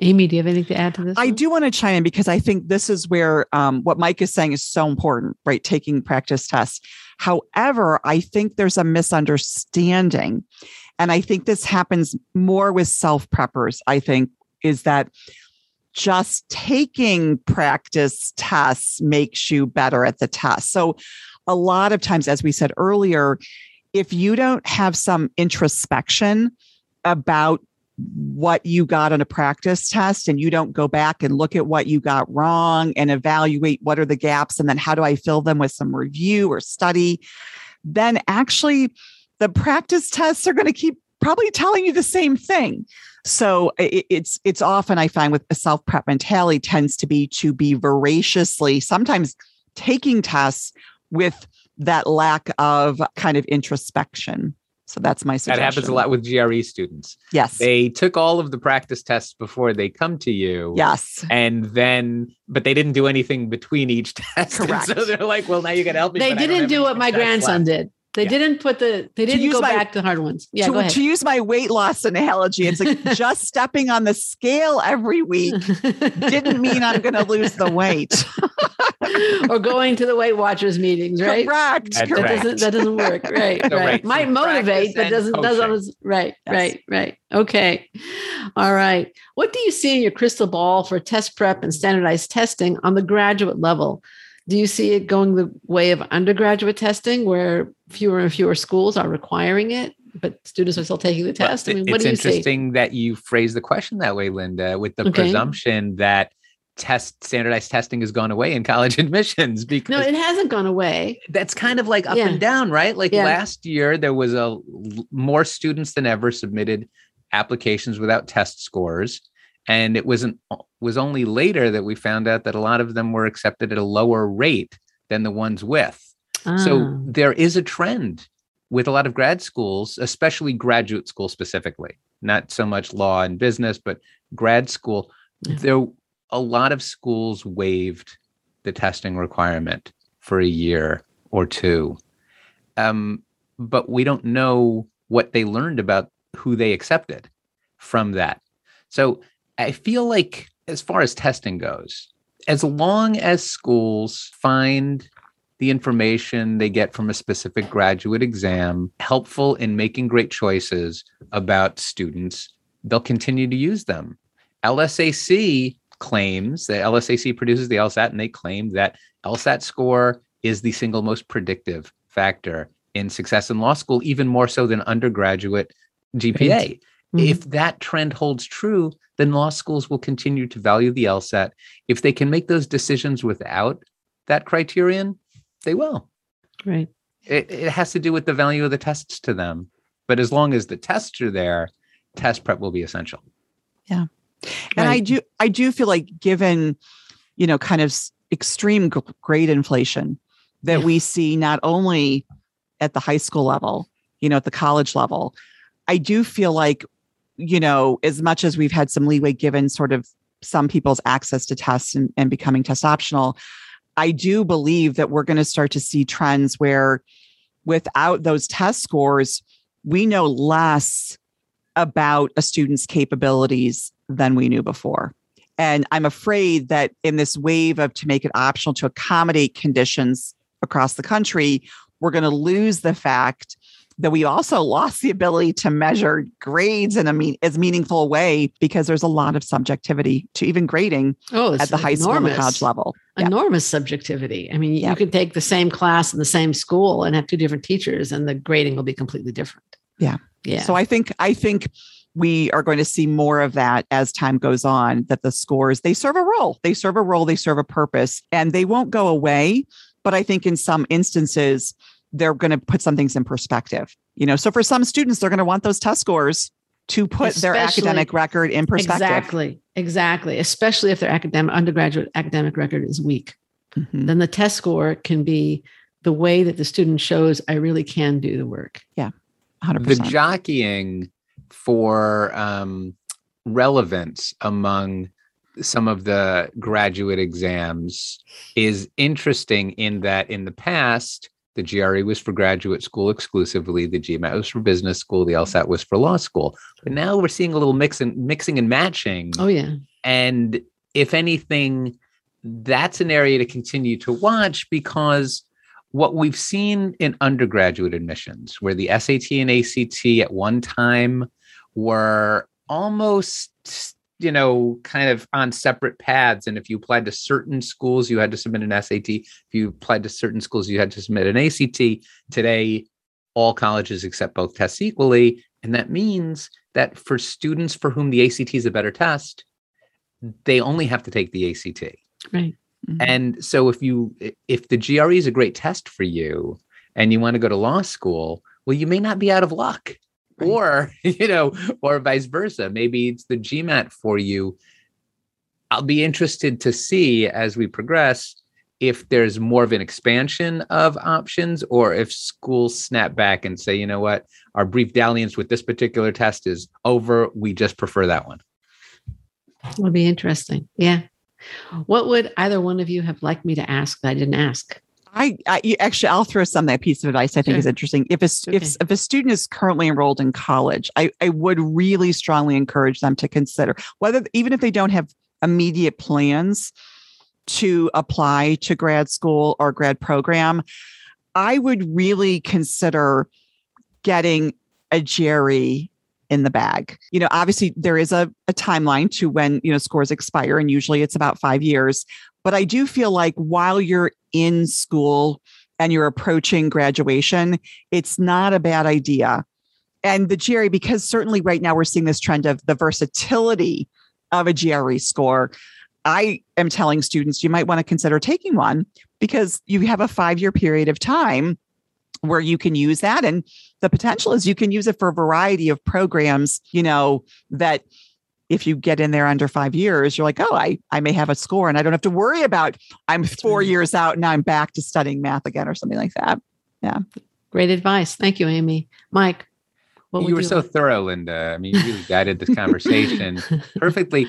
Amy, do you have anything to add to this? I one? do want to chime in because I think this is where um, what Mike is saying is so important, right? Taking practice tests. However, I think there's a misunderstanding. And I think this happens more with self preppers, I think, is that just taking practice tests makes you better at the test. So, a lot of times, as we said earlier, if you don't have some introspection, about what you got on a practice test and you don't go back and look at what you got wrong and evaluate what are the gaps and then how do I fill them with some review or study, then actually the practice tests are going to keep probably telling you the same thing. So it's it's often I find with a self prep mentality tends to be to be voraciously sometimes taking tests with that lack of kind of introspection. So that's my suggestion. That happens a lot with GRE students. Yes. They took all of the practice tests before they come to you. Yes. And then, but they didn't do anything between each *laughs* test. Correct. so they're like, well, now you got to help me. They didn't do what my grandson left. did. They yeah. didn't put the they didn't go my, back to the hard ones. Yeah, to, go ahead. to use my weight loss analogy, it's like *laughs* just stepping on the scale every week *laughs* didn't mean I'm going to lose the weight. *laughs* or going to the Weight Watchers meetings, right? Correct. That doesn't that doesn't work. *laughs* Right. Right. right. Might motivate, but doesn't doesn't right, yes. right, right. Okay. All right. What do you see in your crystal ball for test prep and standardized testing on the graduate level? Do you see it going the way of undergraduate testing where fewer and fewer schools are requiring it, but students are still taking the test? I mean, what do you see? It's interesting that you phrase the question that way, Linda, with the okay. presumption that test standardized testing has gone away in college *laughs* admissions because no it hasn't gone away that's kind of like up yeah. and down right like yeah. last year there was a more students than ever submitted applications without test scores and it wasn't was only later that we found out that a lot of them were accepted at a lower rate than the ones with ah. so there is a trend with a lot of grad schools especially graduate school specifically not so much law and business but grad school yeah. there a lot of schools waived the testing requirement for a year or two um, but we don't know what they learned about who they accepted from that so I feel like, as far as testing goes, as long as schools find the information they get from a specific graduate exam helpful in making great choices about students, they'll continue to use them. LSAC claims that LSAC produces the LSAT and they claim that LSAT score is the single most predictive factor in success in law school, even more so than undergraduate GPA. Mm-hmm. If that trend holds true, then law schools will continue to value the LSAT. If they can make those decisions without that criterion, they will. Right. It, it has to do with the value of the tests to them. But as long as the tests are there, test prep will be essential. Yeah. And right. I do I do feel like given, you know, kind of extreme grade inflation that yeah. we see not only at the high school level, you know, at the college level, I do feel like, you know, as much as we've had some leeway given sort of some people's access to tests and, and becoming test optional, I do believe that we're going to start to see trends where without those test scores, we know less about a student's capabilities than we knew before. And I'm afraid that in this wave of to make it optional to accommodate conditions across the country, we're going to lose the fact that we also lost the ability to measure grades in a mean, as meaningful way because there's a lot of subjectivity to even grading oh, at the high school and college level. Enormous yeah. subjectivity. I mean, yeah. you can take the same class in the same school and have two different teachers, and the grading will be completely different. Yeah. Yeah. So I think I think we are going to see more of that as time goes on that the scores they serve a role. They serve a role they serve a purpose and they won't go away but i think in some instances they're going to put some things in perspective you know? So for some students they're going to want those test scores to put especially, their academic record in perspective. Exactly exactly especially if their academic undergraduate academic record is weak. Mm-hmm. then the test score can be the way that the student shows i really can do the work. Yeah 100%. the jockeying for um, relevance among some of the graduate exams is interesting in that in the past, the GRE was for graduate school exclusively, the GMAT was for business school, the LSAT was for law school. But now we're seeing a little mix and mixing and matching. Oh yeah. And if anything, that's an area to continue to watch because what we've seen in undergraduate admissions, where the SAT and ACT at one time were almost you know kind of on separate paths. And if you applied to certain schools you had to submit an SAT if you applied to certain schools you had to submit an ACT today all colleges accept both tests equally. And that means that for students for whom the ACT is a better test they only have to take the ACT right. Mm-hmm. and so if you if the GRE is a great test for you and you want to go to law school well you may not be out of luck right. *laughs* or you know or vice versa. Maybe it's the gmat for you. I'll be interested to see as we progress if there's more of an expansion of options or if schools snap back and say you know what? Our brief dalliance with this particular test is over. We just prefer that one. It'll be interesting. Yeah. What would either one of you have liked me to ask that i didn't ask I, I, actually I'll throw some that piece of advice I think sure. is interesting. If a okay. if if a student is currently enrolled in college, I I would really strongly encourage them to consider whether even if they don't have immediate plans to apply to grad school or grad program, I would really consider getting a GRE in the bag. You know, obviously there is a, a timeline to when, you know, scores expire, and usually it's about five years. But I do feel like while you're in school and you're approaching graduation, it's not a bad idea. And the GRE, because certainly right now we're seeing this trend of the versatility of a GRE score. I am telling students you might want to consider taking one because you have a five year period of time where you can use that. And the potential is you can use it for a variety of programs, you know, that if you get in there under five years, you're like, oh, I, I may have a score and I don't have to worry about I'm four years out and I'm back to studying math again or something like that. Yeah. Great advice. Thank you, Amy. Mike. Well you were so like? thorough, Linda. I mean, you really guided this conversation *laughs* perfectly.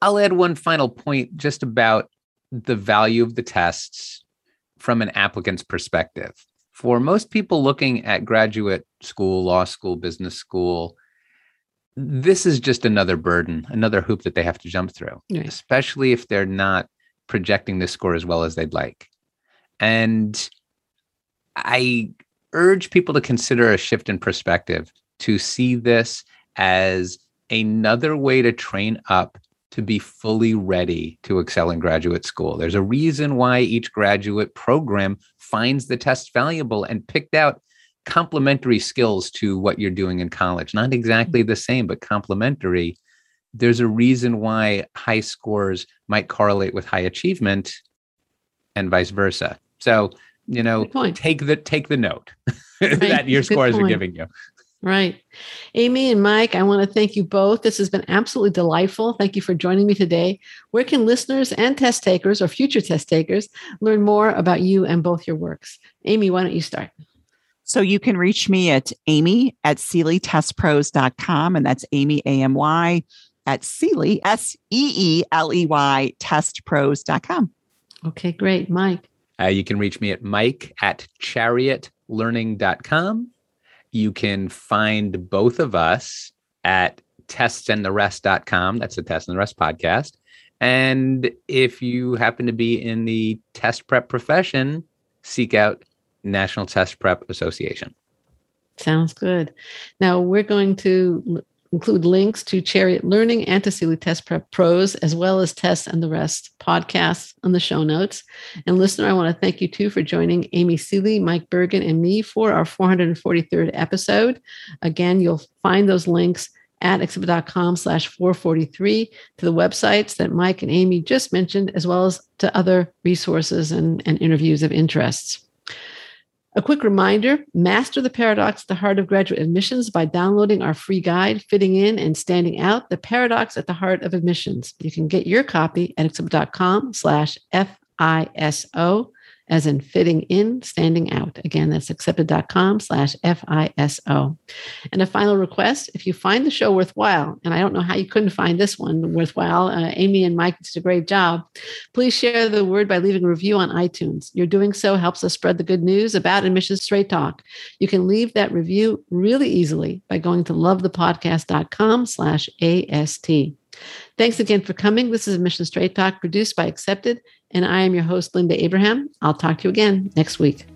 I'll add one final point just about the value of the tests from an applicant's perspective. For most people looking at graduate school, law school, business school, this is just another burden, another hoop that they have to jump through, right. especially if they're not projecting the score as well as they'd like. And I urge people to consider a shift in perspective to see this as another way to train up to be fully ready to excel in graduate school. There's a reason why each graduate program finds the test valuable and picked out complementary skills to what you're doing in college. Not exactly the same, but complementary. There's a reason why high scores might correlate with high achievement and vice versa. So, you know, take the take the note *laughs* right. that your scores are giving you. Right. Amy and Mike, I want to thank you both. This has been absolutely delightful. Thank you for joining me today. Where can listeners and test takers or future test takers learn more about you and both your works? Amy, why don't you start? So you can reach me at amy at seeleytestpros.com, and that's Amy, A-M-Y, at Seeley, S-E-E-L-E-Y, testpros.com. Okay, great. Mike? Uh, you can reach me at mike at chariotlearning.com you can find both of us at testsandtherest.com. That's the Test and the Rest podcast. And if you happen to be in the test prep profession, seek out National Test Prep Association. Sounds good. Now we're going to include links to Chariot Learning and to Seeley Test Prep Pros, as well as Tests and the Rest podcasts on the show notes. And listener, I want to thank you too for joining Amy Seeley, Mike Bergin, and me for our 443rd episode. Again, you'll find those links at accepted.com slash 443 to the websites that Mike and Amy just mentioned, as well as to other resources and, and interviews of interests. A quick reminder master the paradox at the heart of graduate admissions by downloading our free guide, Fitting In and Standing Out, the paradox at the heart of admissions. You can get your copy at accepted.com slash FISO as in fitting in, standing out. Again, that's accepted.com slash FISO. And a final request, if you find the show worthwhile, and I don't know how you couldn't find this one worthwhile, uh, Amy and Mike did a great job, please share the word by leaving a review on iTunes. Your doing so helps us spread the good news about Admissions Straight Talk. You can leave that review really easily by going to lovethepodcast.com slash AST. Thanks again for coming. This is Admissions Straight Talk produced by Accepted and I am your host, Linda Abraham. I'll talk to you again next week.